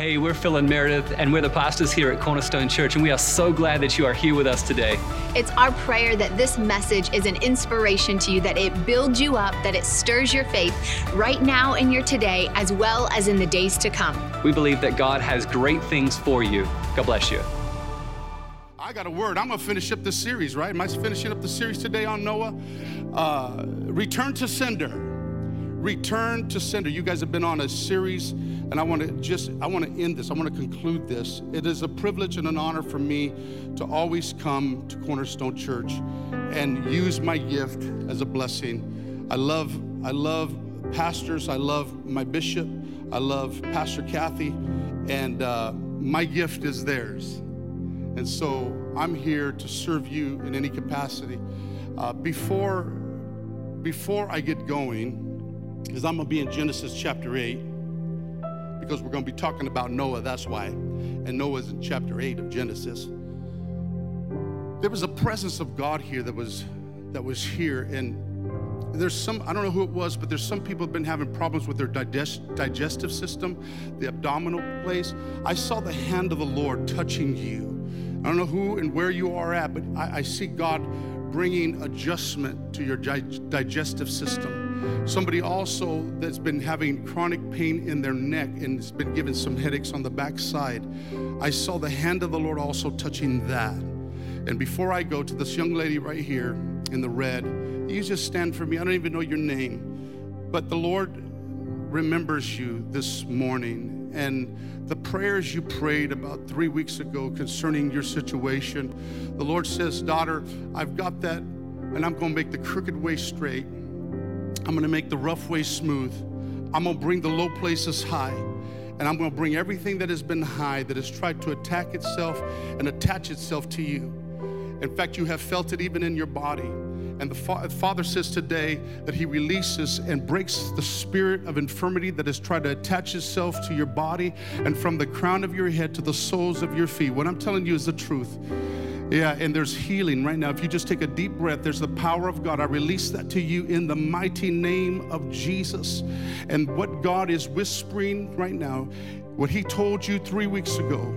Hey, we're Phil and Meredith, and we're the pastors here at Cornerstone Church, and we are so glad that you are here with us today. It's our prayer that this message is an inspiration to you, that it builds you up, that it stirs your faith right now in your today, as well as in the days to come. We believe that God has great things for you. God bless you. I got a word. I'm going to finish up the series, right? Am I finishing up the series today on Noah? Uh, return to sender. Return to sender. You guys have been on a series, and I want to just I want to end this. I want to conclude this. It is a privilege and an honor for me to always come to Cornerstone Church and use my gift as a blessing. I love I love pastors. I love my bishop. I love Pastor Kathy, and uh, my gift is theirs. And so I'm here to serve you in any capacity. Uh, before before I get going because I'm going to be in Genesis chapter 8 because we're going to be talking about Noah, that's why. And Noah's in chapter 8 of Genesis. There was a presence of God here that was that was here and there's some i don't know who it was but there's some people have been having problems with their digest, digestive system the abdominal place i saw the hand of the lord touching you i don't know who and where you are at but i, I see god bringing adjustment to your digestive system Somebody also that's been having chronic pain in their neck and has been given some headaches on the backside. I saw the hand of the Lord also touching that. And before I go to this young lady right here in the red, you just stand for me. I don't even know your name, but the Lord remembers you this morning and the prayers you prayed about three weeks ago concerning your situation. The Lord says, Daughter, I've got that, and I'm going to make the crooked way straight. I'm going to make the rough way smooth. I'm going to bring the low places high. And I'm going to bring everything that has been high, that has tried to attack itself and attach itself to you. In fact, you have felt it even in your body. And the fa- Father says today that He releases and breaks the spirit of infirmity that has tried to attach itself to your body and from the crown of your head to the soles of your feet. What I'm telling you is the truth. Yeah, and there's healing right now. If you just take a deep breath, there's the power of God. I release that to you in the mighty name of Jesus. And what God is whispering right now, what He told you three weeks ago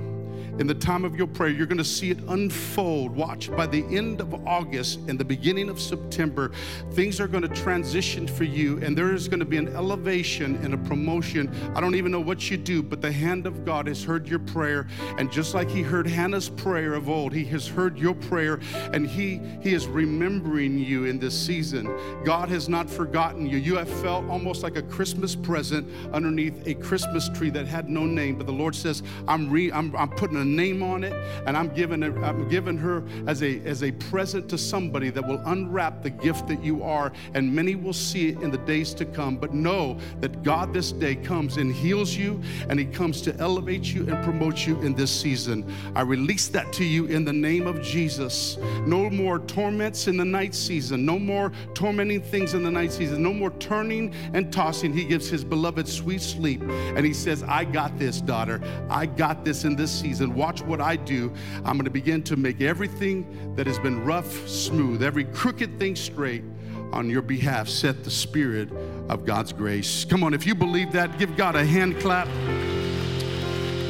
in the time of your prayer, you're going to see it unfold. Watch by the end of August and the beginning of September, things are going to transition for you, and there is going to be an elevation and a promotion. I don't even know what you do, but the hand of God has heard your prayer, and just like He heard Hannah's prayer of old, He has heard your prayer, and He He is remembering you in this season. God has not forgotten you. You have felt almost like a Christmas present underneath a Christmas tree that had no name, but the Lord says, "I'm re, I'm, I'm putting a name on it, and I'm giving it, I'm giving her as a as a present to somebody that will unwrap the gift that you are, and many will see it in the days to come. But know that God this day comes and heals you, and He comes to elevate you and promote you in this season. I release that to you in the name of Jesus. No more torments in the night season, no more tormenting things in the night season, no more turning and tossing. He gives His beloved sweet sleep, and He says, I got this, daughter. I got this in this season watch what I do. I'm going to begin to make everything that has been rough smooth, every crooked thing straight on your behalf. Set the spirit of God's grace. Come on, if you believe that, give God a hand clap.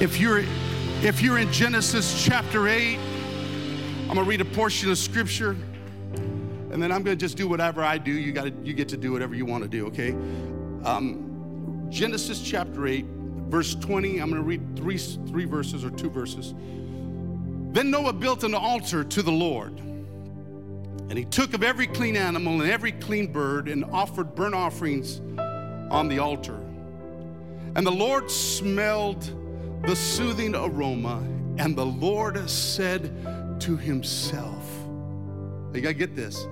If you're if you're in Genesis chapter 8, I'm going to read a portion of scripture and then I'm going to just do whatever I do. You got you get to do whatever you want to do, okay? Um, Genesis chapter 8 verse 20, I'm going to read three, three verses or two verses. Then Noah built an altar to the Lord. And he took of every clean animal and every clean bird and offered burnt offerings on the altar. And the Lord smelled the soothing aroma, and the Lord said to himself, You gotta get this.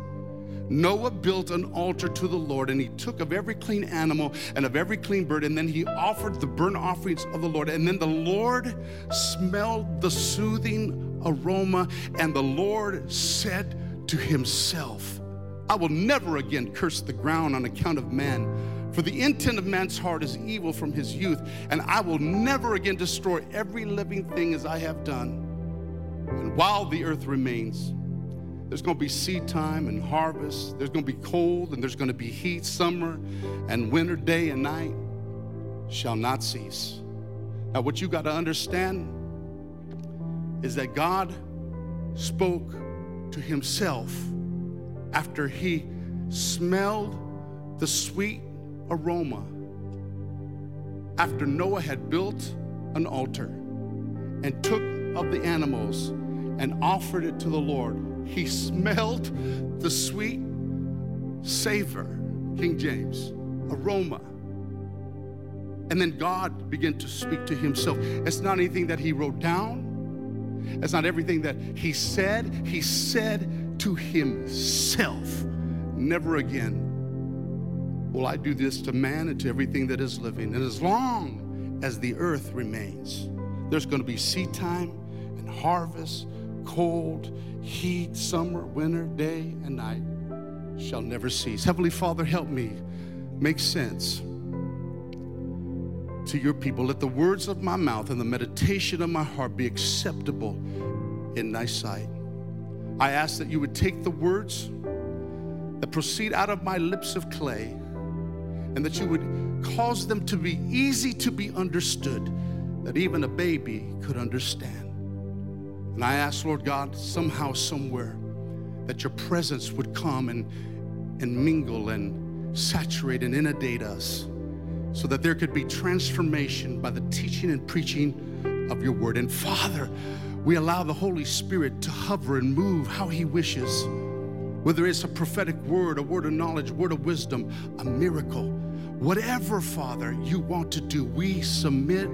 Noah built an altar to the Lord, and he took of every clean animal and of every clean bird, and then he offered the burnt offerings of the Lord. And then the Lord smelled the soothing aroma, and the Lord said to himself, I will never again curse the ground on account of man. For the intent of man's heart is evil from his youth, and I will never again destroy every living thing as I have done. And while the earth remains, there's going to be seed time and harvest. There's going to be cold and there's going to be heat, summer and winter, day and night shall not cease. Now, what you got to understand is that God spoke to himself after he smelled the sweet aroma. After Noah had built an altar and took of the animals and offered it to the Lord, he smelled the sweet savor, King James, aroma. And then God began to speak to himself. It's not anything that he wrote down, it's not everything that he said. He said to himself, Never again will I do this to man and to everything that is living. And as long as the earth remains, there's going to be seed time and harvest, cold, heat, summer, winter, day, and night shall never cease. Heavenly Father, help me make sense to your people. Let the words of my mouth and the meditation of my heart be acceptable in thy sight. I ask that you would take the words that proceed out of my lips of clay and that you would cause them to be easy to be understood, that even a baby could understand. And I ask, Lord God, somehow, somewhere, that your presence would come and, and mingle and saturate and inundate us so that there could be transformation by the teaching and preaching of your word. And Father, we allow the Holy Spirit to hover and move how He wishes. Whether it's a prophetic word, a word of knowledge, word of wisdom, a miracle, whatever, Father, you want to do, we submit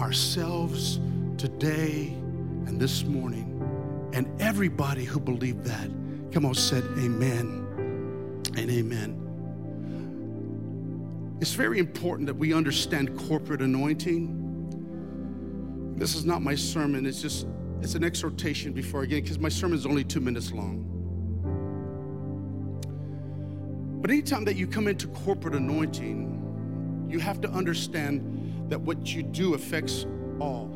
ourselves today and this morning. And everybody who believed that, come on, said amen and amen. It's very important that we understand corporate anointing. This is not my sermon, it's just it's an exhortation before get because my sermon is only two minutes long. But anytime that you come into corporate anointing, you have to understand that what you do affects all.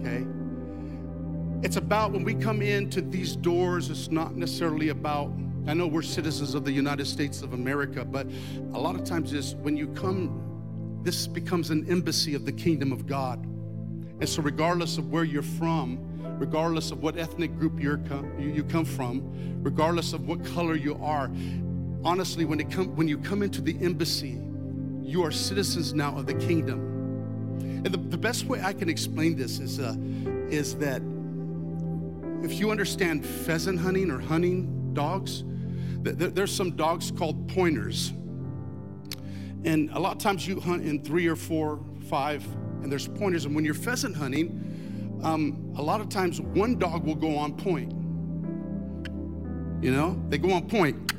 Okay? It's about when we come into these doors, it's not necessarily about, I know we're citizens of the United States of America, but a lot of times is when you come, this becomes an embassy of the kingdom of God. And so, regardless of where you're from, regardless of what ethnic group you're com- you, come from, regardless of what color you are, honestly, when, it come, when you come into the embassy, you are citizens now of the kingdom. And the, the best way I can explain this is, uh, is that if you understand pheasant hunting or hunting dogs, th- there's some dogs called pointers. And a lot of times you hunt in three or four, five and there's pointers. And when you're pheasant hunting, um, a lot of times one dog will go on point. You know, they go on point.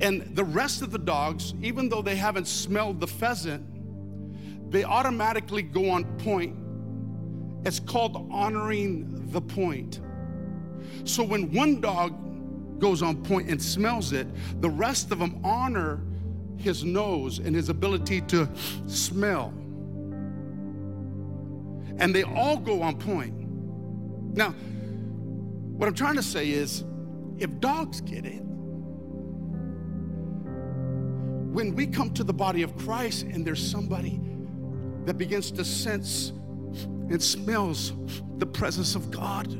And the rest of the dogs, even though they haven't smelled the pheasant, they automatically go on point. It's called honoring the point. So when one dog goes on point and smells it, the rest of them honor his nose and his ability to smell and they all go on point. Now, what I'm trying to say is if dogs get it, when we come to the body of Christ and there's somebody that begins to sense and smells the presence of God,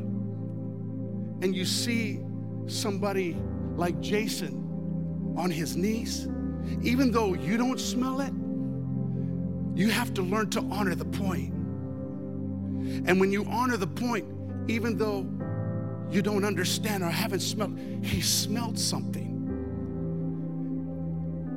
and you see somebody like Jason on his knees, even though you don't smell it, you have to learn to honor the point. And when you honor the point, even though you don't understand or haven't smelled, he smelled something.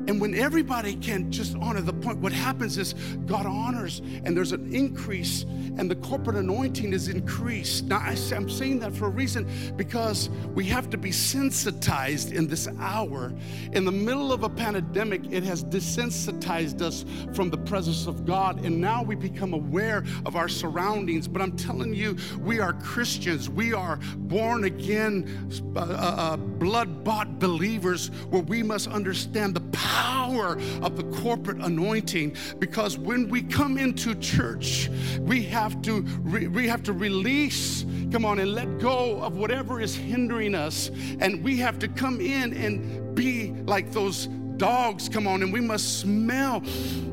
And when everybody can just honor the point, what happens is God honors and there's an increase and the corporate anointing is increased. Now, I, am saying that for a reason because we have to be sensitized in this hour. In the middle of a pandemic, it has desensitized us from the presence of God, and now we become aware of our surroundings. But I'm telling you, we are Christians, we are born again, uh, uh, blood bought believers where we must understand the power power of the corporate anointing because when we come into church, we have to re- we have to release, come on, and let go of whatever is hindering us, and we have to come in and be like those dogs, come on, and we must smell,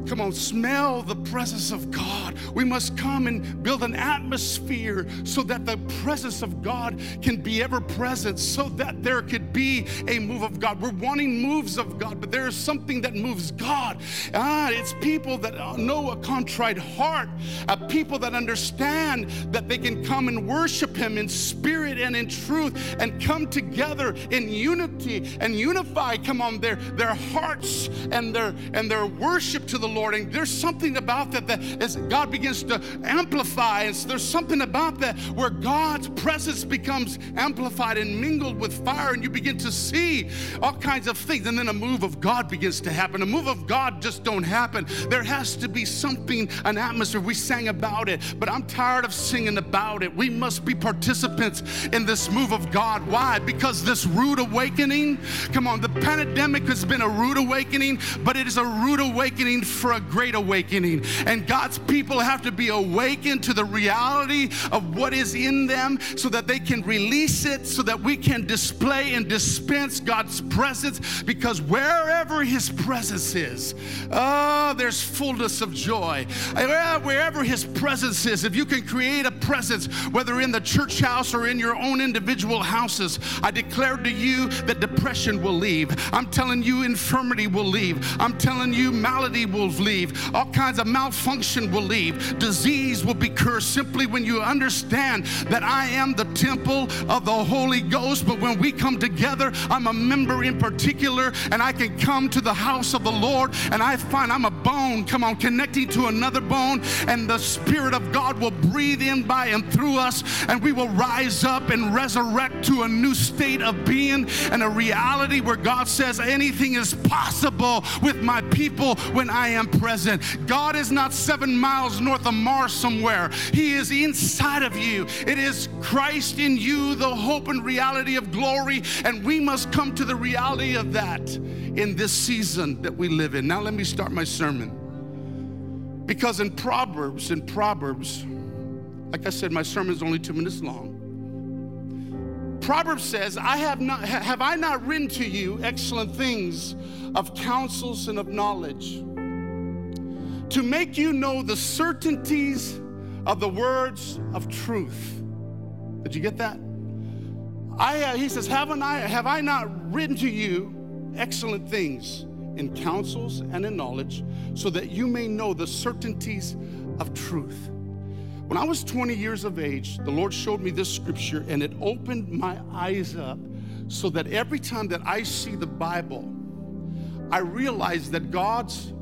come on, smell the presence of God. We must come and build an atmosphere so that the presence of God can be ever present, so that there could be a move of God. We're wanting moves of God, but there is something that moves God. Ah, it's people that know a contrite heart, a people that understand that they can come and worship Him in spirit and in truth and come together in unity and unify, come on, their, their hearts and their and their worship to the Lord. And there's something about that that as God begins to amplify, and so there's something about that where God's presence becomes amplified and mingled with fire, and you begin to see all kinds of things. And then a move of God begins to happen. A move of God just don't happen. There has to be something, an atmosphere. We sang about it, but I'm tired of singing about it. We must be participants in this move of God. Why? Because this rude awakening, come on, the pandemic has been a rude awakening, but it is a rude awakening for a great awakening. And God's people have to be awakened to the reality of what is in them so that they can release it, so that we can display and dispense God's presence. Because wherever His presence is, oh, there's fullness of joy. Wherever His presence is, if you can create a presence, whether in the church house or in your own individual houses, I declare to you that depression will leave. I'm telling you, infirmity will leave. I'm telling you, malady will leave. All kinds of malfunction will leave. Disease will be cursed simply when you understand that I am the temple of the Holy Ghost. But when we come together, I'm a member in particular, and I can come to the house of the Lord and I find I'm a bone, come on, connecting to another bone, and the Spirit of God will breathe in by and through us, and we will rise up and resurrect to a new state of being and a reality where God says anything is possible with my people when I am present. God is not seven miles north of Mars somewhere, He is inside of you. It is Christ in you, the hope and reality of glory, and we must come to the reality of that in this season that we live in. Now, let me start my sermon. Because in Proverbs, in Proverbs, like I said, my sermon is only two minutes long. Proverbs says, I have not have I not written to you excellent things of counsels and of knowledge to make you know the certainties of the words of truth. Did you get that? I, uh, he says, Haven't I, have I not written to you excellent things in counsels and in knowledge so that you may know the certainties of truth? When I was 20 years of age, the Lord showed me this scripture and it opened my eyes up so that every time that I see the Bible, I realize that God's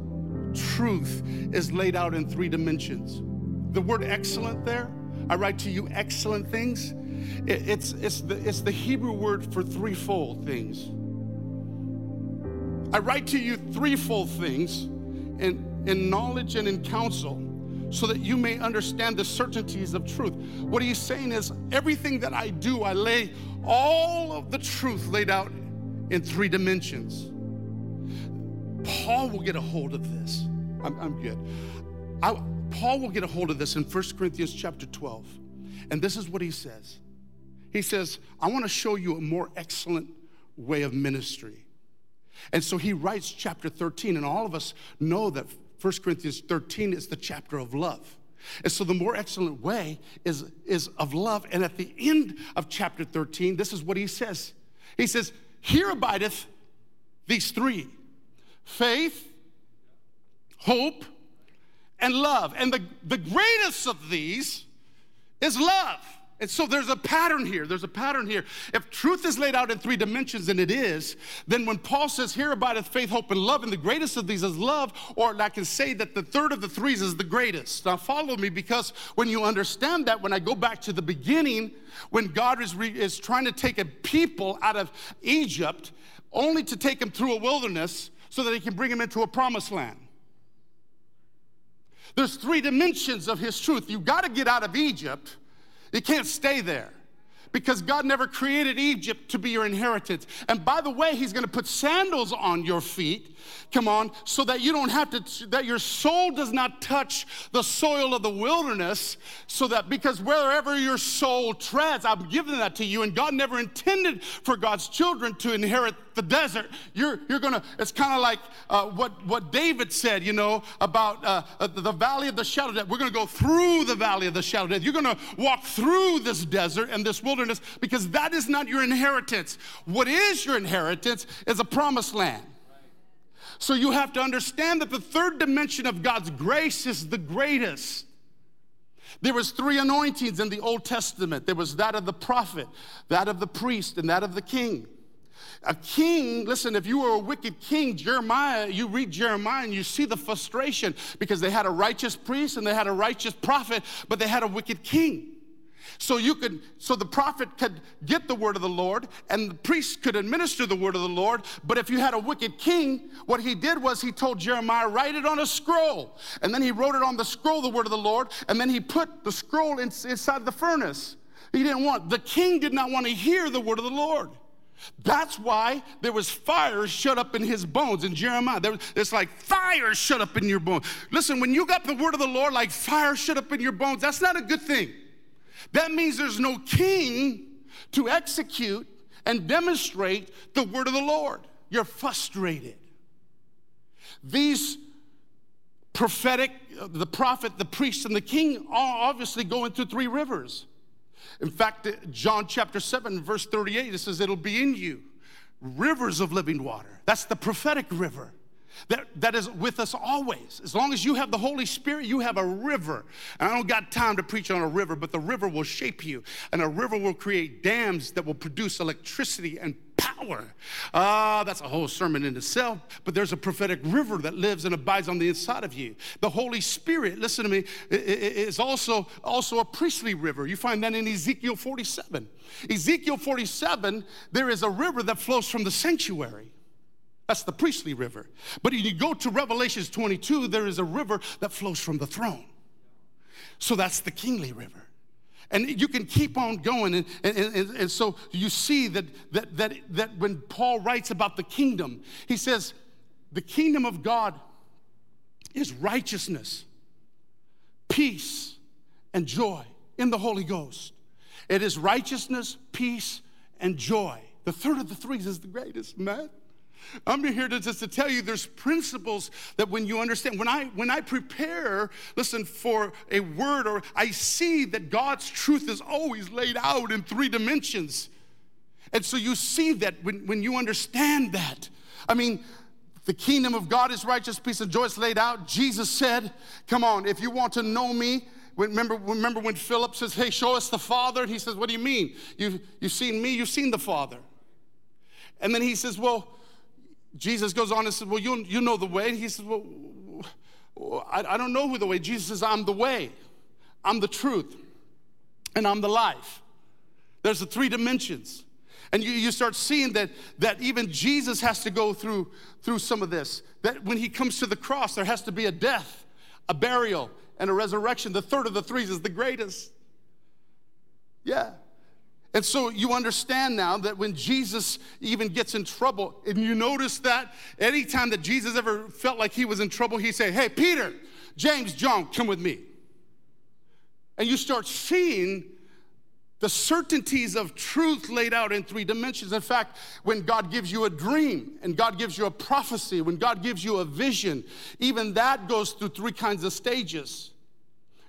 truth is laid out in three dimensions. The word excellent there, I write to you excellent things. It's, it's, the, it's the Hebrew word for threefold things. I write to you threefold things in, in knowledge and in counsel so that you may understand the certainties of truth. What he's saying is, everything that I do, I lay all of the truth laid out in three dimensions. Paul will get a hold of this. I'm, I'm good. I, Paul will get a hold of this in 1 Corinthians chapter 12. And this is what he says He says, I want to show you a more excellent way of ministry. And so he writes chapter 13, and all of us know that 1 Corinthians 13 is the chapter of love. And so the more excellent way is, is of love. And at the end of chapter 13, this is what he says. He says, Here abideth these three faith, hope, and love. And the, the greatest of these is love. And so there's a pattern here. There's a pattern here. If truth is laid out in three dimensions, and it is, then when Paul says, Here abideth faith, hope, and love, and the greatest of these is love, or I can say that the third of the threes is the greatest. Now follow me because when you understand that, when I go back to the beginning, when God is, re- is trying to take a people out of Egypt, only to take them through a wilderness so that he can bring them into a promised land. There's three dimensions of his truth. You've got to get out of Egypt you can't stay there because God never created Egypt to be your inheritance. And by the way, He's going to put sandals on your feet. Come on, so that you don't have to, that your sole does not touch the soil of the wilderness, so that because wherever your sole treads, I'm giving that to you. And God never intended for God's children to inherit the desert. You're, you're gonna, it's kind of like uh, what, what David said, you know, about uh, uh, the valley of the shadow of death. We're gonna go through the valley of the shadow of death. You're gonna walk through this desert and this wilderness because that is not your inheritance. What is your inheritance is a promised land. So you have to understand that the third dimension of God's grace is the greatest. There was three anointings in the Old Testament. There was that of the prophet, that of the priest, and that of the king. A king, listen, if you were a wicked king, Jeremiah, you read Jeremiah and you see the frustration because they had a righteous priest and they had a righteous prophet, but they had a wicked king. So you could, so the prophet could get the word of the Lord and the priest could administer the word of the Lord. But if you had a wicked king, what he did was he told Jeremiah, write it on a scroll. And then he wrote it on the scroll, the word of the Lord, and then he put the scroll inside the furnace. He didn't want, the king did not want to hear the word of the Lord. That's why there was fire shut up in his bones in Jeremiah. There, it's like fire shut up in your bones. Listen, when you got the word of the Lord like fire shut up in your bones, that's not a good thing. That means there's no king to execute and demonstrate the word of the Lord. You're frustrated. These prophetic, uh, the prophet, the priest, and the king are obviously going through three rivers. In fact, John chapter 7, verse 38, it says, It'll be in you rivers of living water. That's the prophetic river that, that is with us always. As long as you have the Holy Spirit, you have a river. And I don't got time to preach on a river, but the river will shape you, and a river will create dams that will produce electricity and power. Ah, uh, that's a whole sermon in itself, but there's a prophetic river that lives and abides on the inside of you. The Holy Spirit, listen to me, is also, also a priestly river. You find that in Ezekiel 47. Ezekiel 47, there is a river that flows from the sanctuary. That's the priestly river. But if you go to Revelations 22, there is a river that flows from the throne. So that's the kingly river. And you can keep on going. And, and, and, and, so you see that, that, that, that when Paul writes about the kingdom, he says, the kingdom of God is righteousness, peace, and joy in the Holy Ghost. It is righteousness, peace, and joy. The third of the threes is the greatest, man. I'm here to just to tell you there's principles that when you understand, when I when I prepare, listen, for a word, or I see that God's truth is always laid out in three dimensions. And so you see that when, when you understand that. I mean, the kingdom of God is righteous, peace, and joy. is laid out. Jesus said, Come on, if you want to know me, remember, remember when Philip says, Hey, show us the Father? And he says, What do you mean? You've, you've seen me, you've seen the Father. And then he says, Well, Jesus goes on and says, Well, you, you know the way. And he says, Well, I, I don't know who the way. Jesus says, I'm the way, I'm the truth, and I'm the life. There's the three dimensions. And you, you start seeing that, that even Jesus has to go through, through some of this. That when he comes to the cross, there has to be a death, a burial, and a resurrection. The third of the threes is the greatest. Yeah. And so you understand now that when Jesus even gets in trouble, and you notice that anytime that Jesus ever felt like he was in trouble, he said, Hey, Peter, James, John, come with me. And you start seeing the certainties of truth laid out in three dimensions. In fact, when God gives you a dream and God gives you a prophecy, when God gives you a vision, even that goes through three kinds of stages.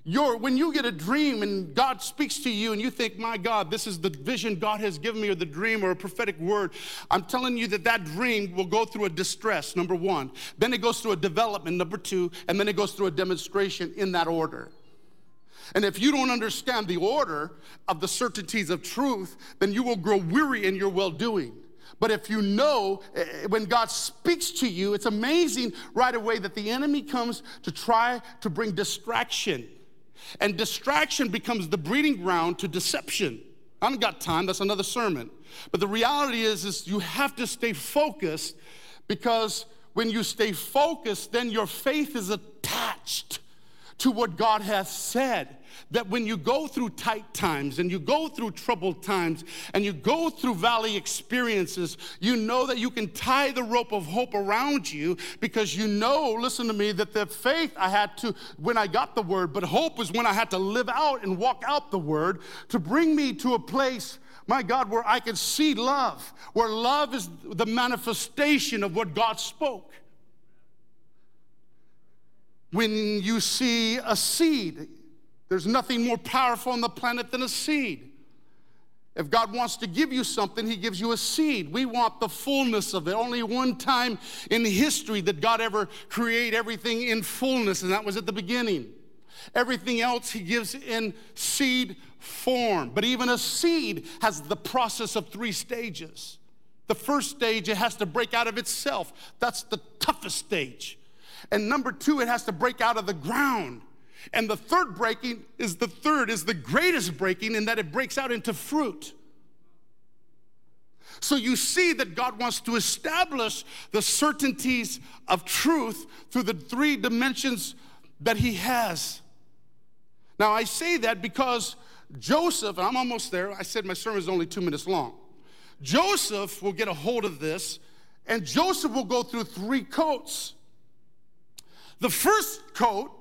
Your, when you get a dream and God speaks to you and you think, my God, this is the vision God has given me or the dream or a prophetic word, I'm telling you that that dream will go through a distress, number one. Then it goes through a development, number two, and then it goes through a demonstration in that order. And if you don't understand the order of the certainties of truth, then you will grow weary in your well doing. But if you know eh, when God speaks to you, it's amazing right away that the enemy comes to try to bring distraction. And distraction becomes the breeding ground to deception. I haven't got time, that's another sermon. But the reality is, is you have to stay focused because when you stay focused, then your faith is attached to what God has said. That when you go through tight times and you go through troubled times and you go through valley experiences, you know that you can tie the rope of hope around you because you know, listen to me, that the faith I had to when I got the word, but hope was when I had to live out and walk out the word to bring me to a place my God, where I can see love, where love is the manifestation of what God spoke. When you see a seed, there's nothing more powerful on the planet than a seed. If God wants to give you something, He gives you a seed. We want the fullness of it. Only one time in history did God ever create everything in fullness, and that was at the beginning. Everything else He gives in seed form. But even a seed has the process of three stages. The first stage, it has to break out of itself. That's the toughest stage. And number two, it has to break out of the ground. And the third breaking is the third, is the greatest breaking in that it breaks out into fruit. So you see that God wants to establish the certainties of truth through the three dimensions that He has. Now, I say that because Joseph, and I'm almost there, I said my sermon is only two minutes long. Joseph will get a hold of this, and Joseph will go through three coats. The first coat,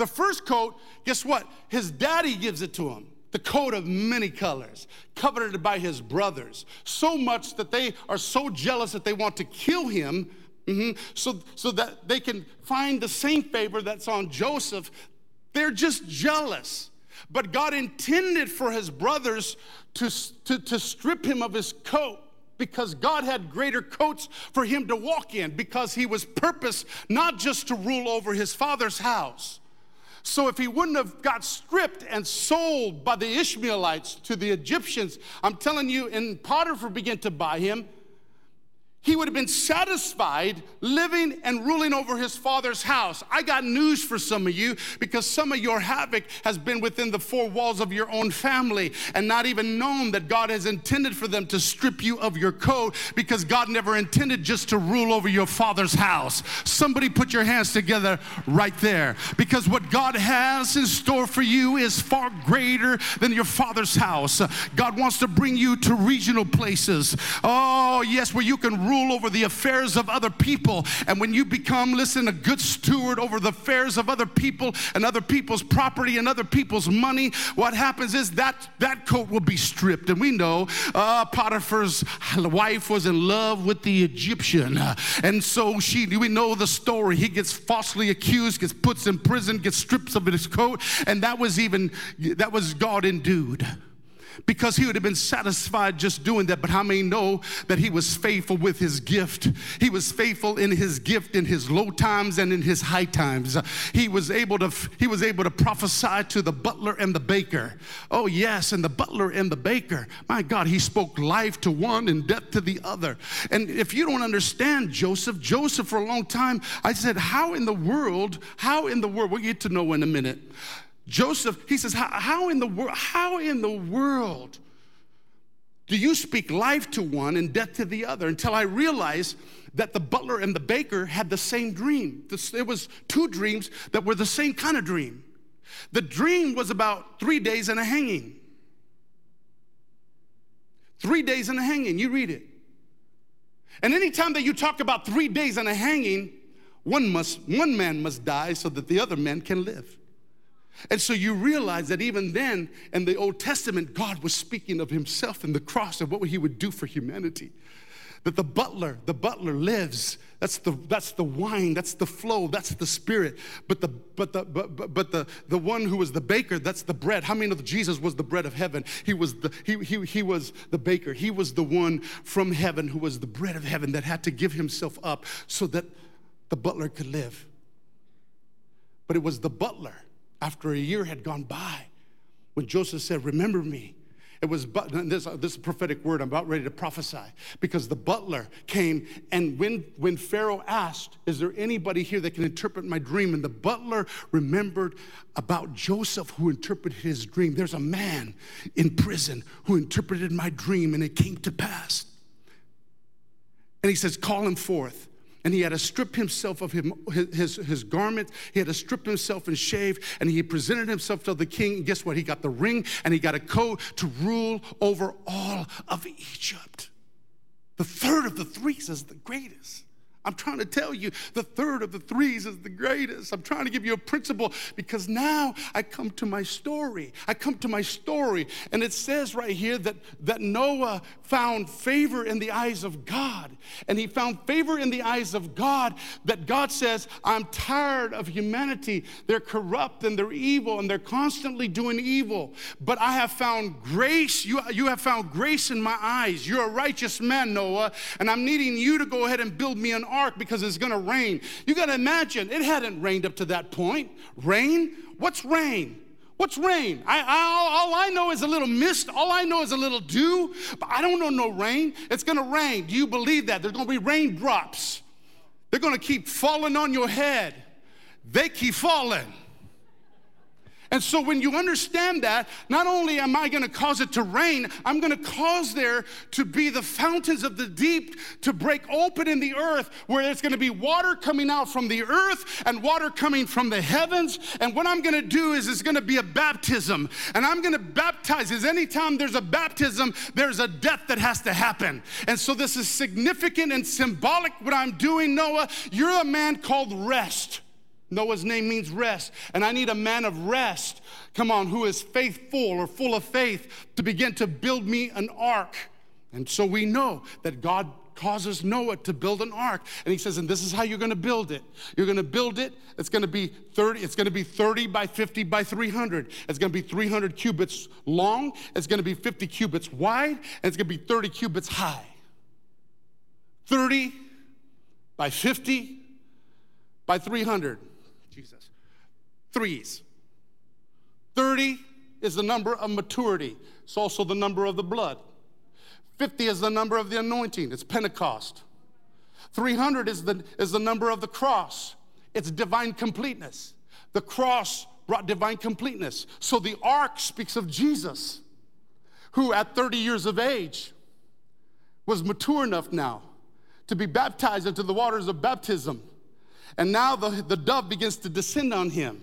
the first coat, guess what? His daddy gives it to him. The coat of many colors, coveted by his brothers, so much that they are so jealous that they want to kill him Mm-hmm. So, so that they can find the same favor that's on Joseph. They're just jealous. But God intended for his brothers to, to, to strip him of his coat because God had greater coats for him to walk in because he was purposed not just to rule over his father's house. So if he wouldn't have got stripped and sold by the Ishmaelites to the Egyptians, I'm telling you, and Potiphar began to buy him, he would have been satisfied living and ruling over his father's house. I got news for some of you because some of your havoc has been within the four walls of your own family and not even known that God has intended for them to strip you of your coat because God never intended just to rule over your father's house. Somebody put your hands together right there because what God has in store for you is far greater than your father's house. God wants to bring you to regional places. Oh, yes, where you can rule over the affairs of other people. And when you become, listen, a good steward over the affairs of other people and other people's property and other people's money, what happens is that that coat will be stripped. And we know uh, Potiphar's wife was in love with the Egyptian. And so she, we know the story. He gets falsely accused, gets put in prison, gets stripped of his coat. And that was even, that was God endued because he would have been satisfied just doing that. But how many know that he was faithful with his gift? He was faithful in his gift in his low times and in his high times. He was able to he was able to prophesy to the butler and the baker. Oh yes, and the butler and the baker. My God, he spoke life to one and death to the other. And if you don't understand Joseph, Joseph for a long time, I said, how in the world? How in the world? We'll get to know in a minute. Joseph, he says, how, in the world, how in the world do you speak life to one and death to the other? Until I realized that the butler and the baker had the same dream. There was two dreams that were the same kind of dream. The dream was about three days and a hanging. Three days and a hanging, you read it. And anytime that you talk about three days and a hanging, one must one man must die so that the other man can live. And so you realize that even then in the Old Testament, God was speaking of himself and the cross and what he would do for humanity. That the butler, the butler lives. That's the that's the wine, that's the flow, that's the spirit. But the but the but, but, but the the one who was the baker, that's the bread. How many know Jesus was the bread of heaven? He was the he, he, he was the baker. He was the one from heaven who was the bread of heaven that had to give himself up so that the butler could live. But it was the butler after a year had gone by, when Joseph said, Remember me, it was this, this prophetic word I'm about ready to prophesy because the butler came and when, when Pharaoh asked, Is there anybody here that can interpret my dream? And the butler remembered about Joseph who interpreted his dream. There's a man in prison who interpreted my dream and it came to pass. And he says, Call him forth. And he had to strip himself of him, his, his garment. He had to strip himself and shave, and he presented himself to the king. And guess what? He got the ring and he got a coat to rule over all of Egypt. The third of the three is the greatest. I'm trying to tell you the third of the threes is the greatest. I'm trying to give you a principle because now I come to my story. I come to my story, and it says right here that, that Noah found favor in the eyes of God. And he found favor in the eyes of God that God says, I'm tired of humanity. They're corrupt and they're evil and they're constantly doing evil. But I have found grace. You, you have found grace in my eyes. You're a righteous man, Noah, and I'm needing you to go ahead and build me an ark because it's going to rain. You got to imagine, it hadn't rained up to that point. Rain? What's rain? What's rain? I, I, all I know is a little mist. All I know is a little dew, but I don't know no rain. It's going to rain. Do you believe that? There's going to be raindrops. They're going to keep falling on your head. They keep falling. And so when you understand that, not only am I going to cause it to rain, I'm going to cause there to be the fountains of the deep to break open in the earth where there's going to be water coming out from the earth and water coming from the heavens. And what I'm going to do is it's going to be a baptism. And I'm going to baptize. Is anytime there's a baptism, there's a death that has to happen. And so this is significant and symbolic what I'm doing, Noah. You're a man called rest. Noah's name means rest. And I need a man of rest, come on, who is faithful or full of faith to begin to build me an ark. And so we know that God causes Noah to build an ark. And he says, and this is how you're going to build it. You're going to build it. It's going to be 30, it's going to be 30 by 50 by 300. It's going to be 300 cubits long. It's going to be 50 cubits wide. And it's going to be 30 cubits high. 30 by 50 by 300 threes. 30 is the number of maturity, it's also the number of the blood. 50 is the number of the anointing, it's Pentecost. 300 is the, is the number of the cross, it's divine completeness. The cross brought divine completeness. So the ark speaks of Jesus, who at 30 years of age was mature enough now to be baptized into the waters of baptism. And now the, the dove begins to descend on him.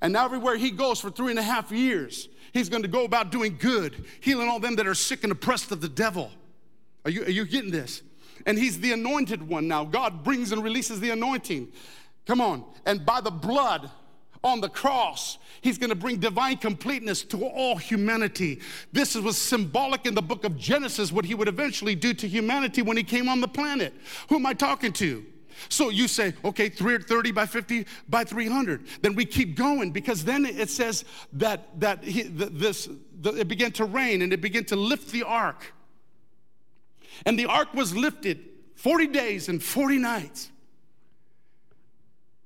And now, everywhere he goes for three and a half years, he's going to go about doing good, healing all them that are sick and oppressed of the devil. Are you, are you getting this? And he's the anointed one now. God brings and releases the anointing. Come on. And by the blood on the cross, he's going to bring divine completeness to all humanity. This was symbolic in the book of Genesis, what he would eventually do to humanity when he came on the planet. Who am I talking to? So you say, okay, 30 by 50 by 300. Then we keep going because then it says that, that he, this, the, it began to rain and it began to lift the ark. And the ark was lifted 40 days and 40 nights.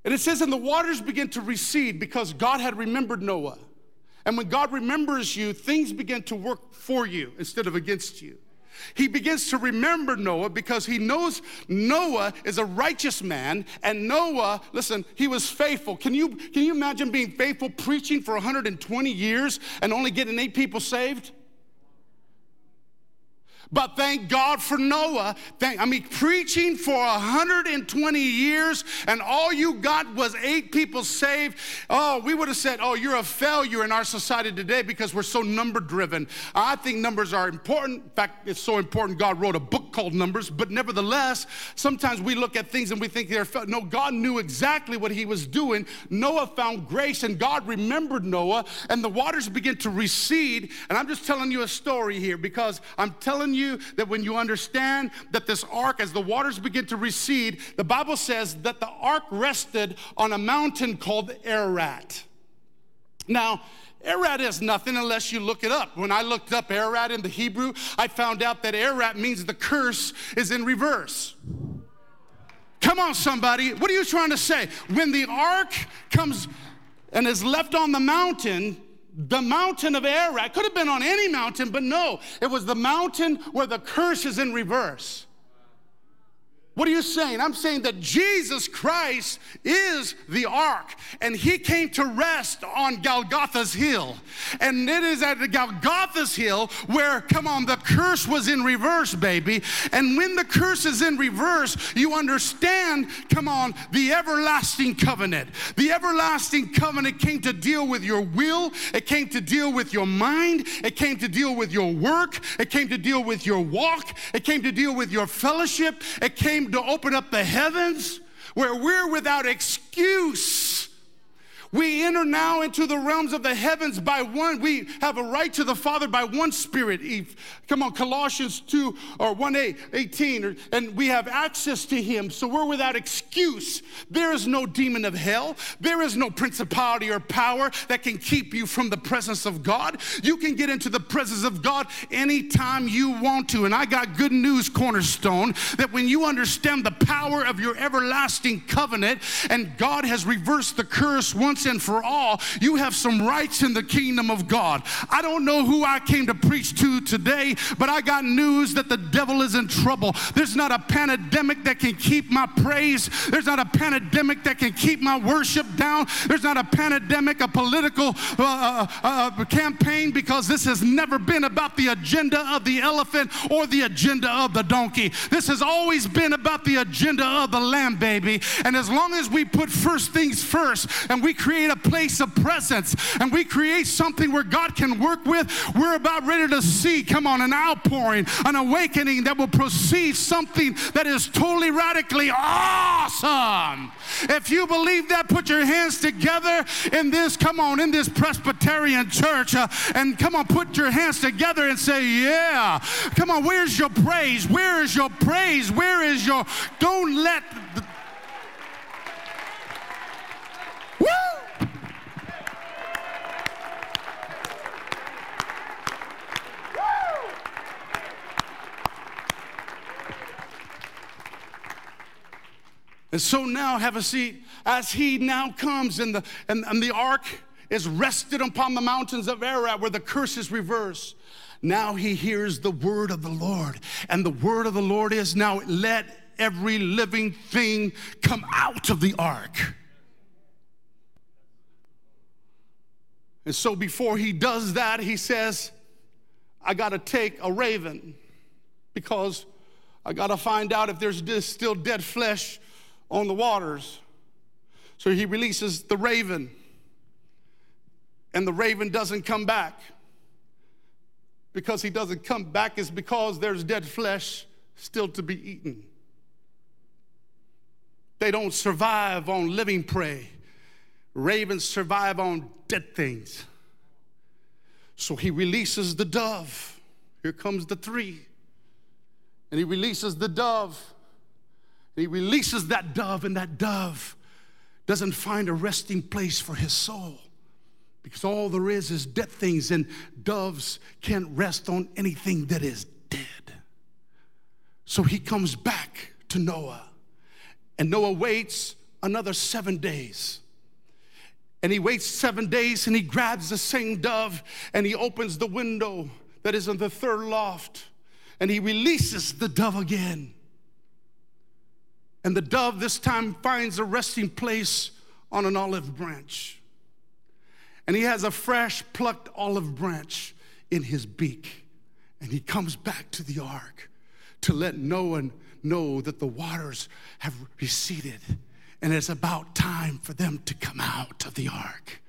And it says, and the waters began to recede because God had remembered Noah. And when God remembers you, things begin to work for you instead of against you. He begins to remember Noah because he knows Noah is a righteous man and Noah, listen, he was faithful. Can you, can you imagine being faithful preaching for 120 years and only getting eight people saved? But thank God for Noah. Thank, I mean, preaching for 120 years and all you got was eight people saved. Oh, we would have said, oh, you're a failure in our society today because we're so number driven. I think numbers are important. In fact, it's so important God wrote a book called Numbers. But nevertheless, sometimes we look at things and we think they're, no, God knew exactly what he was doing. Noah found grace and God remembered Noah and the waters began to recede. And I'm just telling you a story here because I'm telling you you that when you understand that this ark, as the waters begin to recede, the Bible says that the ark rested on a mountain called Ararat. Now, Ararat is nothing unless you look it up. When I looked up Ararat in the Hebrew, I found out that Ararat means the curse is in reverse. Come on, somebody. What are you trying to say? When the ark comes and is left on the mountain, the mountain of Ararat. Could have been on any mountain, but no, it was the mountain where the curse is in reverse. What are you saying? I'm saying that Jesus Christ is the ark, and he came to rest on Golgotha's hill. And it is at Golgotha's hill where, come on, the curse was in reverse, baby. And when the curse is in reverse, you understand, come on, the everlasting covenant. The everlasting covenant came to deal with your will, it came to deal with your mind, it came to deal with your work, it came to deal with your walk, it came to deal with your fellowship, it came to open up the heavens where we're without excuse we enter now into the realms of the heavens by one. We have a right to the Father by one Spirit. Come on, Colossians 2 or 1 8, 18, and we have access to Him. So we're without excuse. There is no demon of hell, there is no principality or power that can keep you from the presence of God. You can get into the presence of God anytime you want to. And I got good news, Cornerstone, that when you understand the power of your everlasting covenant and God has reversed the curse once once and for all, you have some rights in the kingdom of God. I don't know who I came to preach to today, but I got news that the devil is in trouble. There's not a pandemic that can keep my praise, there's not a pandemic that can keep my worship down, there's not a pandemic, a political uh, uh, uh, campaign, because this has never been about the agenda of the elephant or the agenda of the donkey. This has always been about the agenda of the lamb, baby. And as long as we put first things first and we create a place of presence and we create something where God can work with, we're about ready to see, come on, an outpouring, an awakening that will proceed something that is totally radically awesome. If you believe that, put your hands together in this, come on, in this Presbyterian church, uh, and come on, put your hands together and say, Yeah. Come on, where's your praise? Where is your praise? Where is your, don't let, the, And so now, have a seat, as he now comes and the, and, and the ark is rested upon the mountains of Ararat where the curse is reversed. Now he hears the word of the Lord. And the word of the Lord is now let every living thing come out of the ark. And so before he does that, he says, I got to take a raven because I got to find out if there's still dead flesh on the waters. So he releases the raven, and the raven doesn't come back. Because he doesn't come back is because there's dead flesh still to be eaten. They don't survive on living prey. Ravens survive on dead things. So he releases the dove. Here comes the three. And he releases the dove he releases that dove, and that dove doesn't find a resting place for his soul because all there is is dead things, and doves can't rest on anything that is dead. So he comes back to Noah, and Noah waits another seven days. And he waits seven days and he grabs the same dove and he opens the window that is in the third loft and he releases the dove again. And the dove this time finds a resting place on an olive branch. And he has a fresh plucked olive branch in his beak. And he comes back to the ark to let Noah know that the waters have receded and it's about time for them to come out of the ark.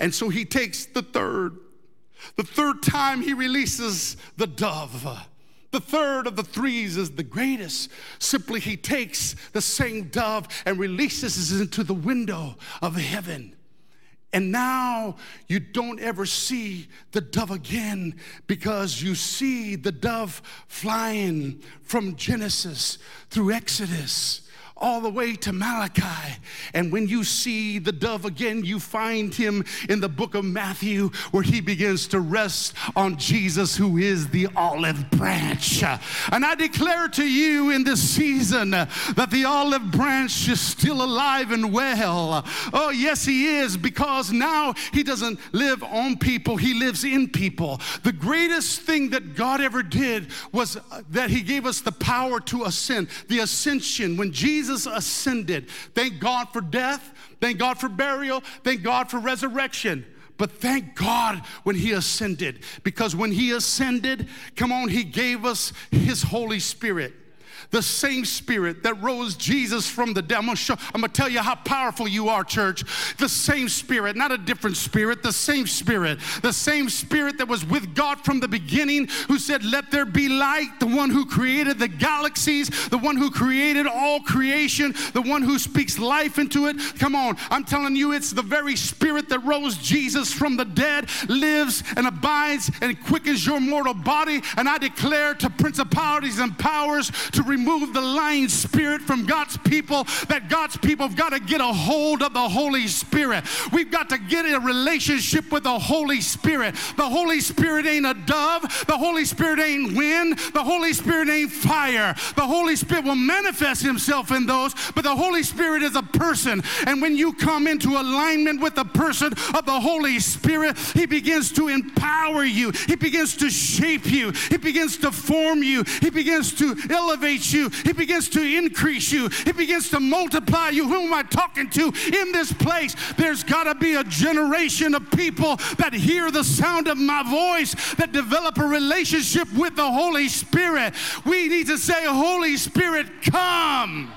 And so he takes the third, the third time he releases the dove. The third of the threes is the greatest. Simply, he takes the same dove and releases it into the window of heaven. And now you don't ever see the dove again because you see the dove flying from Genesis through Exodus all the way to Malachi. And when you see the dove again, you find him in the book of Matthew where he begins to rest on Jesus, who is the olive branch. And I declare to you in this season that the olive branch is still alive and well. Oh, yes, he is, because now he doesn't live on people, he lives in people. The greatest thing that God ever did was that he gave us the power to ascend, the ascension. When Jesus ascended, thank God for death, thank God for burial, thank God for resurrection. But thank God when He ascended, because when He ascended, come on, He gave us His Holy Spirit the same spirit that rose Jesus from the dead. I'm gonna, show, I'm gonna tell you how powerful you are, church. The same spirit, not a different spirit, the same spirit. The same spirit that was with God from the beginning, who said, Let there be light, the one who created the galaxies, the one who created all creation, the one who speaks life into it. Come on, I'm telling you, it's the very spirit that rose Jesus from the dead, lives and abides and quickens your mortal body. And I declare to principalities and powers to remove remove the lying spirit from God's people, that God's people have got to get a hold of the Holy Spirit. We've got to get in a relationship with the Holy Spirit. The Holy Spirit ain't a dove, the Holy Spirit ain't wind, the Holy Spirit ain't fire. The Holy Spirit will manifest Himself in those, but the Holy Spirit is a person. And when you come into alignment with the person of the Holy Spirit, He begins to empower you, He begins to shape you, He begins to form you, He begins to elevate you, He begins to increase you, He begins to multiply you. Who am I talking to in this place? There's got to be a generation of people that hear the sound of my voice, that develop a relationship with the Holy Spirit. We need to say, Holy Spirit, come.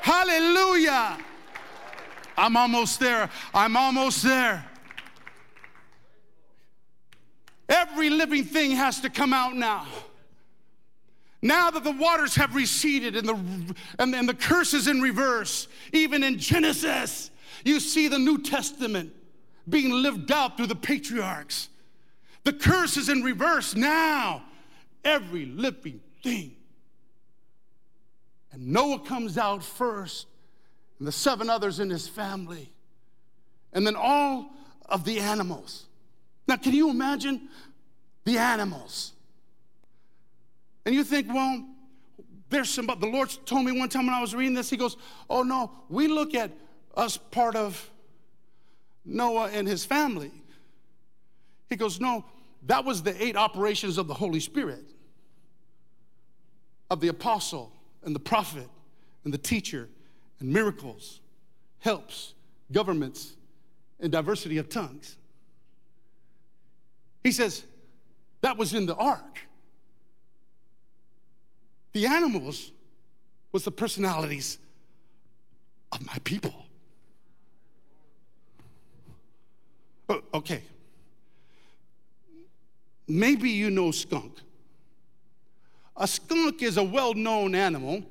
Hallelujah. I'm almost there. I'm almost there. Every living thing has to come out now. Now that the waters have receded and the, and, and the curse is in reverse, even in Genesis, you see the New Testament being lived out through the patriarchs. The curse is in reverse now. Every living thing. And Noah comes out first, and the seven others in his family, and then all of the animals. Now, can you imagine the animals? And you think, well, there's somebody, the Lord told me one time when I was reading this, He goes, Oh no, we look at us part of Noah and his family. He goes, No, that was the eight operations of the Holy Spirit, of the apostle and the prophet and the teacher and miracles, helps, governments, and diversity of tongues. He says, That was in the ark. The animals was the personalities of my people. Oh, okay. Maybe you know skunk. A skunk is a well known animal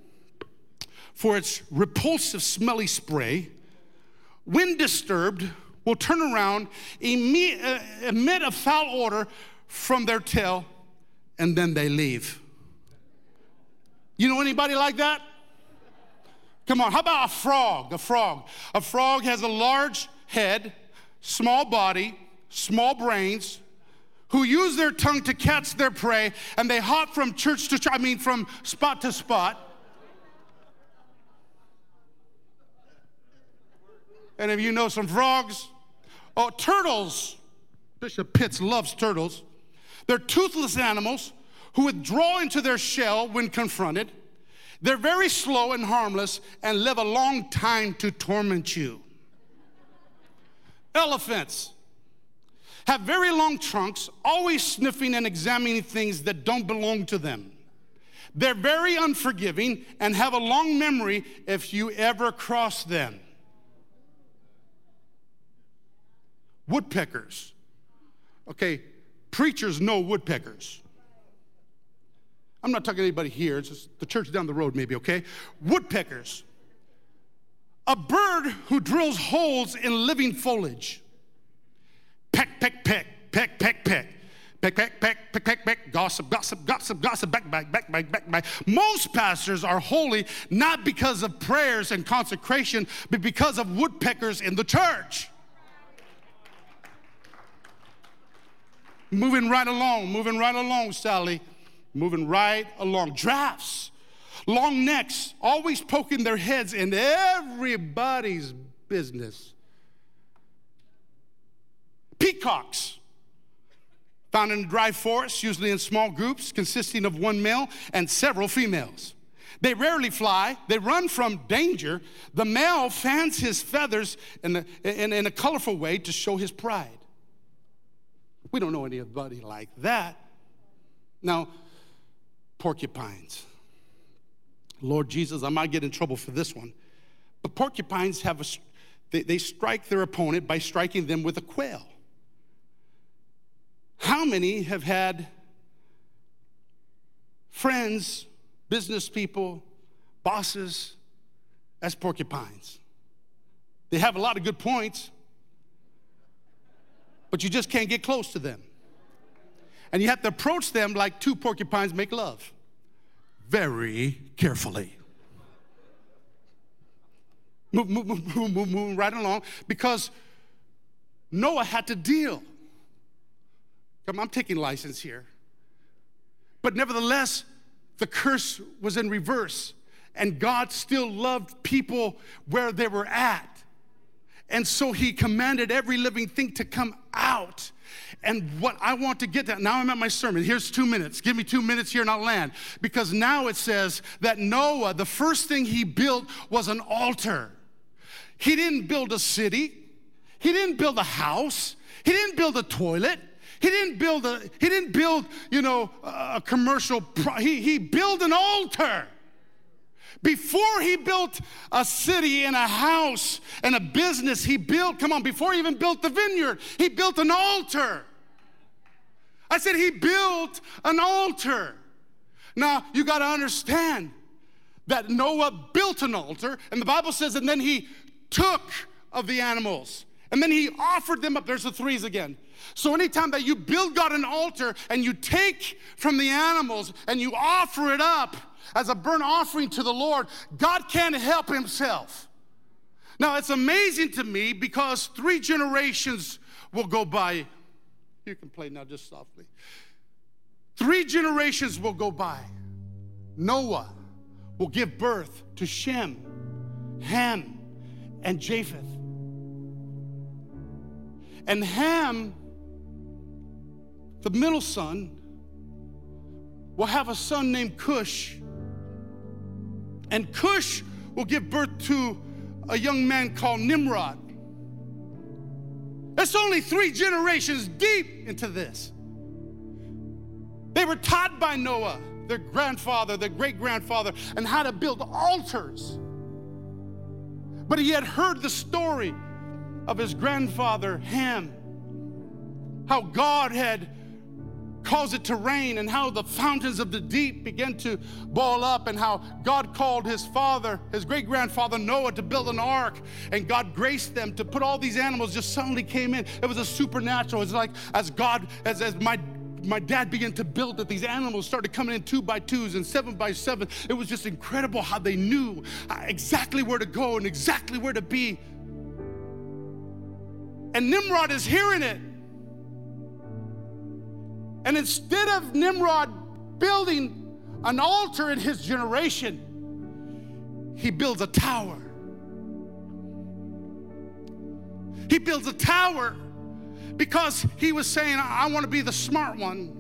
for its repulsive, smelly spray. When disturbed, will turn around, uh, emit a foul odor from their tail, and then they leave. You know anybody like that? Come on, how about a frog? A frog. A frog has a large head, small body, small brains, who use their tongue to catch their prey, and they hop from church to church, I mean, from spot to spot. And if you know some frogs, oh, turtles. Bishop Pitts loves turtles. They're toothless animals who withdraw into their shell when confronted. They're very slow and harmless and live a long time to torment you. Elephants have very long trunks, always sniffing and examining things that don't belong to them. They're very unforgiving and have a long memory if you ever cross them. Woodpeckers. Okay, preachers know woodpeckers. I'm not talking to anybody here, it's just the church down the road, maybe, okay? Woodpeckers. A bird who drills holes in living foliage. Peck, peck, peck, peck, peck, peck. Peck, peck, peck, peck, peck, peck. gossip, gossip, gossip, gossip, back, back, back, back, back, back. Most pastors are holy not because of prayers and consecration, but because of woodpeckers in the church. Moving right along, moving right along, Sally. Moving right along. Drafts, long necks, always poking their heads in everybody's business. Peacocks, found in dry forests, usually in small groups consisting of one male and several females. They rarely fly, they run from danger. The male fans his feathers in a, in, in a colorful way to show his pride. We don't know anybody like that. Now, porcupines. Lord Jesus, I might get in trouble for this one. But porcupines have a, they, they strike their opponent by striking them with a quail. How many have had friends, business people, bosses as porcupines? They have a lot of good points, but you just can't get close to them. And you have to approach them like two porcupines make love, very carefully. Move, move, move, move, move, right along because Noah had to deal. Come, I'm taking license here. But nevertheless, the curse was in reverse, and God still loved people where they were at. And so he commanded every living thing to come out. And what I want to get to, now I'm at my sermon. Here's two minutes. Give me two minutes here and I'll land. Because now it says that Noah, the first thing he built was an altar. He didn't build a city, he didn't build a house, he didn't build a toilet. He didn't build a, he didn't build, you know, a commercial, pro, he, he built an altar. Before he built a city and a house and a business, he built, come on, before he even built the vineyard, he built an altar. I said he built an altar. Now, you got to understand that Noah built an altar, and the Bible says, and then he took of the animals, and then he offered them up. There's the threes again. So, anytime that you build God an altar and you take from the animals and you offer it up, as a burnt offering to the Lord, God can't help himself. Now, it's amazing to me because three generations will go by. You can play now just softly. Three generations will go by. Noah will give birth to Shem, Ham, and Japheth. And Ham, the middle son, will have a son named Cush. And Cush will give birth to a young man called Nimrod. It's only three generations deep into this. They were taught by Noah, their grandfather, their great grandfather, and how to build altars. But he had heard the story of his grandfather, Ham, how God had caused it to rain, and how the fountains of the deep began to boil up, and how God called his father, his great grandfather Noah, to build an ark, and God graced them to put all these animals just suddenly came in. It was a supernatural. It's like as God, as, as my my dad began to build that these animals started coming in two by twos and seven by seven. It was just incredible how they knew uh, exactly where to go and exactly where to be. And Nimrod is hearing it. And instead of Nimrod building an altar in his generation, he builds a tower. He builds a tower because he was saying, I want to be the smart one.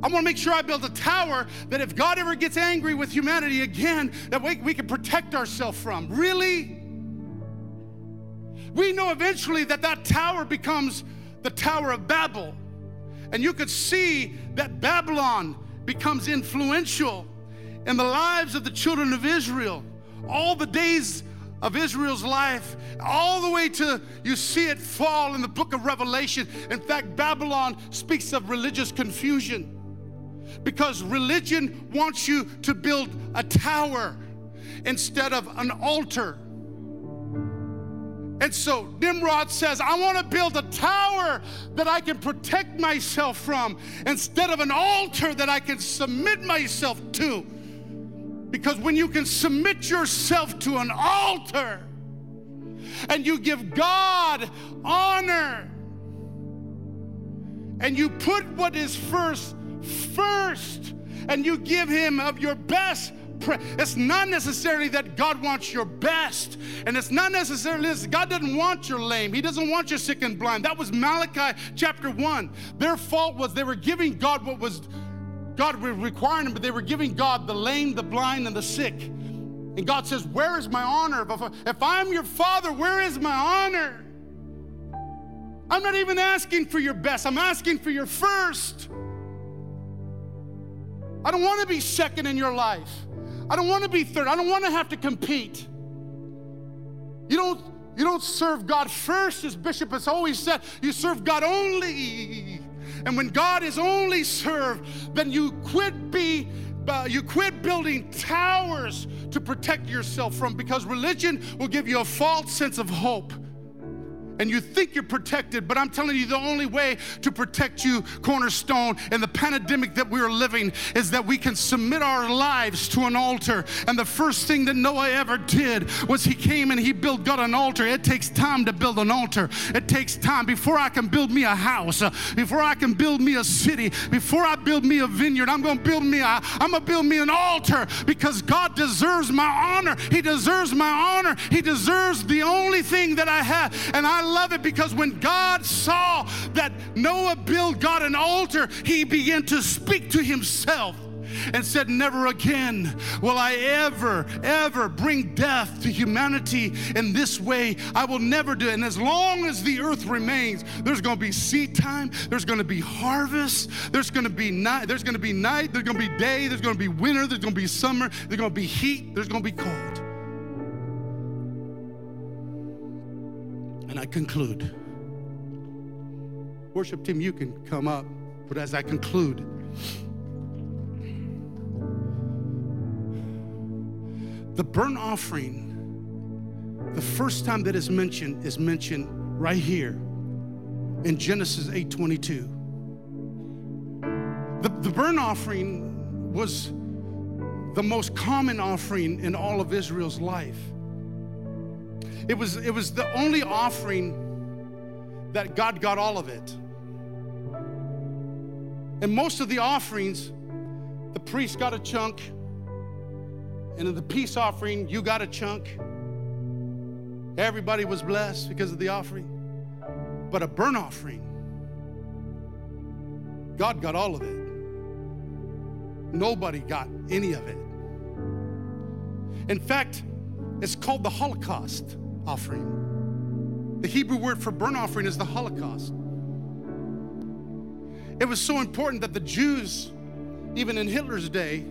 I want to make sure I build a tower that if God ever gets angry with humanity again, that we, we can protect ourselves from. Really? We know eventually that that tower becomes the Tower of Babel. And you could see that Babylon becomes influential in the lives of the children of Israel. All the days of Israel's life, all the way to you see it fall in the book of Revelation. In fact, Babylon speaks of religious confusion because religion wants you to build a tower instead of an altar. And so Nimrod says, I want to build a tower that I can protect myself from instead of an altar that I can submit myself to. Because when you can submit yourself to an altar and you give God honor and you put what is first first and you give Him of your best it's not necessarily that God wants your best. And it's not necessarily this. God doesn't want your lame. He doesn't want your sick and blind. That was Malachi chapter 1. Their fault was they were giving God what was God was requiring them, but they were giving God the lame, the blind, and the sick. And God says, Where is my honor? If I'm your father, where is my honor? I'm not even asking for your best, I'm asking for your first. I don't want to be second in your life. I don't want to be third. I don't want to have to compete. You don't, you don't serve God first, as Bishop has always said. You serve God only. And when God is only served, then you quit be uh, you quit building towers to protect yourself from because religion will give you a false sense of hope and you think you're protected, but I'm telling you, the only way to protect you, Cornerstone, in the pandemic that we're living is that we can submit our lives to an altar. And the first thing that Noah ever did was he came and he built God an altar. It takes time to build an altar, it takes time. Before I can build me a house, uh, before I can build me a city, before I build me a vineyard, I'm gonna build me a, I'm gonna build me an altar because God deserves my honor. He deserves my honor. He deserves the only thing that I have. And I love it because when God saw that Noah built God an altar, he began to speak to himself and said, Never again will I ever, ever bring death to humanity in this way. I will never do it. And as long as the earth remains, there's going to be seed time, there's going to be harvest, there's to be night, there's going to be night, there's going to be day, there's going to be winter, there's going to be summer, there's going to be heat, there's going to be cold. And I conclude. Worship team, you can come up, but as I conclude, the burnt offering, the first time that is mentioned is mentioned right here in Genesis 8:22. The, the burnt offering was the most common offering in all of Israel's life. It was, it was the only offering that God got all of it. And most of the offerings, the priest got a chunk, and in the peace offering, you got a chunk. Everybody was blessed because of the offering. But a burnt offering, God got all of it. Nobody got any of it. In fact, it's called the Holocaust offering. The Hebrew word for burnt offering is the Holocaust. It was so important that the Jews, even in Hitler's day,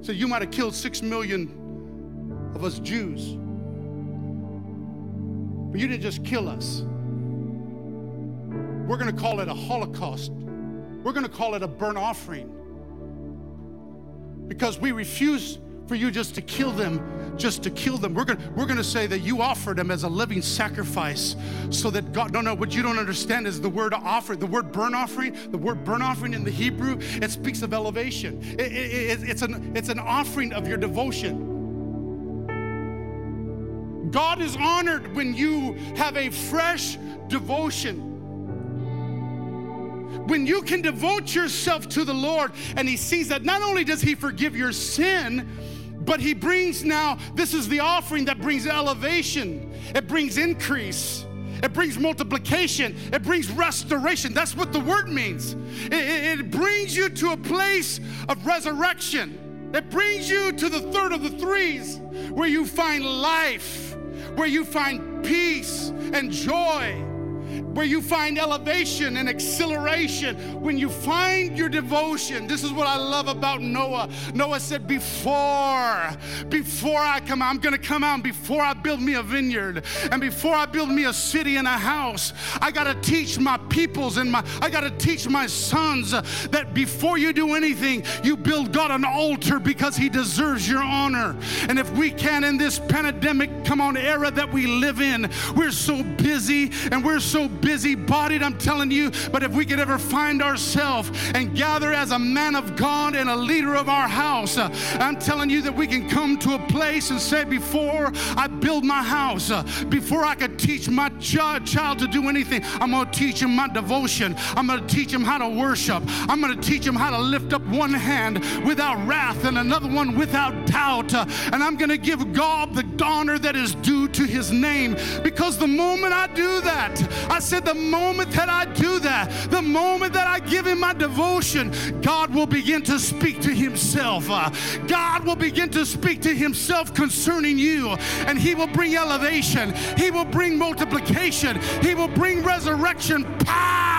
said, You might have killed six million of us Jews, but you didn't just kill us. We're going to call it a Holocaust. We're going to call it a burnt offering because we refuse for you just to kill them, just to kill them. We're gonna, we're gonna say that you offered them as a living sacrifice so that God, no, no, what you don't understand is the word offer, the word burn offering, the word burn offering in the Hebrew, it speaks of elevation. It, it, it's, an, it's an offering of your devotion. God is honored when you have a fresh devotion when you can devote yourself to the Lord and He sees that not only does He forgive your sin, but he brings now, this is the offering that brings elevation, it brings increase. It brings multiplication. It brings restoration. That's what the word means. It, it, it, brings you to a place of resurrection. It brings you to the third of the threes where you find life, where you find peace and joy where you find elevation and acceleration, when you find your devotion. This is what I love about Noah. Noah said, Before, before I come out, I'm gonna come out, before I build me a vineyard, and before I build me a city and a house, I gotta teach my peoples and my I gotta teach my sons that before you do anything, you build God an altar because He deserves your honor. And if we can in this pandemic, come on, era that we live in, we're so busy and we're so busy bodied, I'm telling you. But if we could ever find ourselves and gather as a man of God and a leader of our house, uh, I'm telling you that we can come to a place and say, before I build my house, uh, before I could teach my child to do anything, I'm going to teach him my devotion. I'm going to teach him how to worship. I'm going to teach him how to lift up one hand without wrath and another one without doubt. Uh, and I'm going to give God the honor that is due to his name because the moment I do that, I said, the moment that I do that, the moment that I give him my devotion, God will begin to speak to himself. Uh, God will begin to speak to himself concerning you, and he will bring elevation, he will bring multiplication, he will bring resurrection power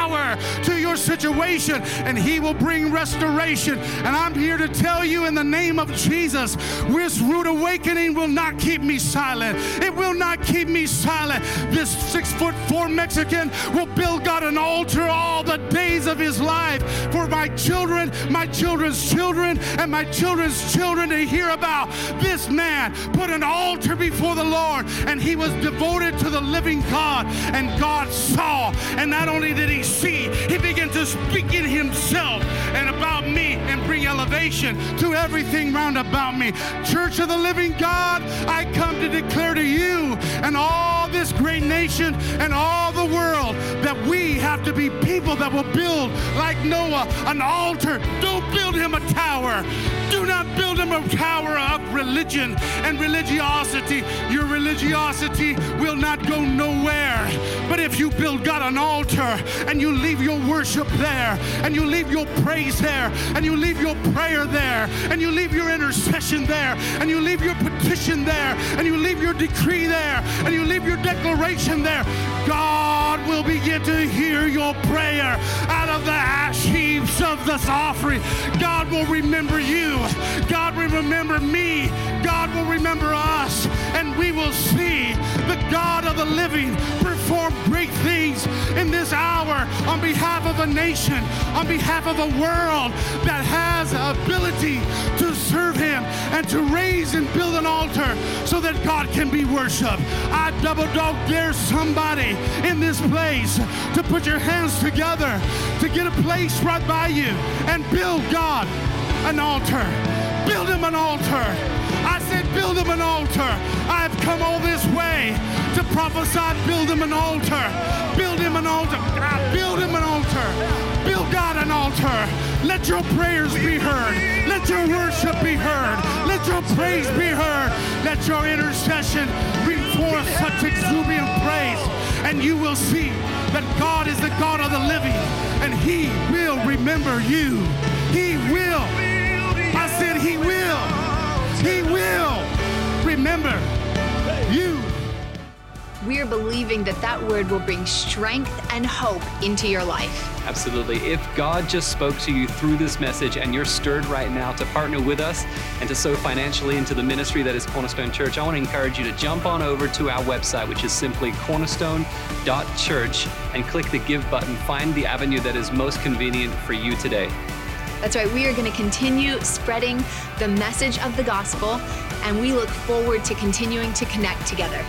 to your situation, and he will bring restoration. And I'm here to tell you in the name of Jesus, this root awakening will not keep me silent. It will not keep me silent. This six foot four Mexican will build God an altar all the days of his life for my children, my children's children, and my children's children to hear about. This man put an altar before the Lord and he was devoted to the living God. And God saw, and not only did he see, he began to speak in himself and about me and bring elevation to everything round about me. Church of the living God, I come to declare to you and all this great nation and all the world that we have to be people that will build like Noah an altar. Don't build him a tower. Do not build him a tower of religion and religiosity. Your religiosity will not go nowhere. But if you build God an altar and you leave your worship there and you leave your praise there and you leave your prayer there and you leave your intercession there and you leave your petition there and you leave your decree there and you leave your declaration there, God will begin to hear your prayer out of the ash heaps of this offering. God will remember you. God remember me. God will remember us. And we will see the God of the living perform great things in this hour on behalf of a nation, on behalf of a world that has the ability to serve Him and to raise and build an altar so that God can be worshiped. I double dog dare somebody in this place to put your hands together to get a place right by you and build God an altar. Build Him an altar. I said, build him an altar. I've come all this way to prophesy. Build him an altar. Build him an altar. God, Build him an altar. Build God an altar. Let your prayers be heard. Let your worship be heard. Let your praise be heard. Let your intercession bring forth such exuberant praise. And you will see that God is the God of the living. And he will remember you. He will. He will remember you. We're believing that that word will bring strength and hope into your life. Absolutely. If God just spoke to you through this message and you're stirred right now to partner with us and to sow financially into the ministry that is Cornerstone Church, I want to encourage you to jump on over to our website, which is simply cornerstone.church, and click the give button. Find the avenue that is most convenient for you today. That's right, we are going to continue spreading the message of the gospel, and we look forward to continuing to connect together.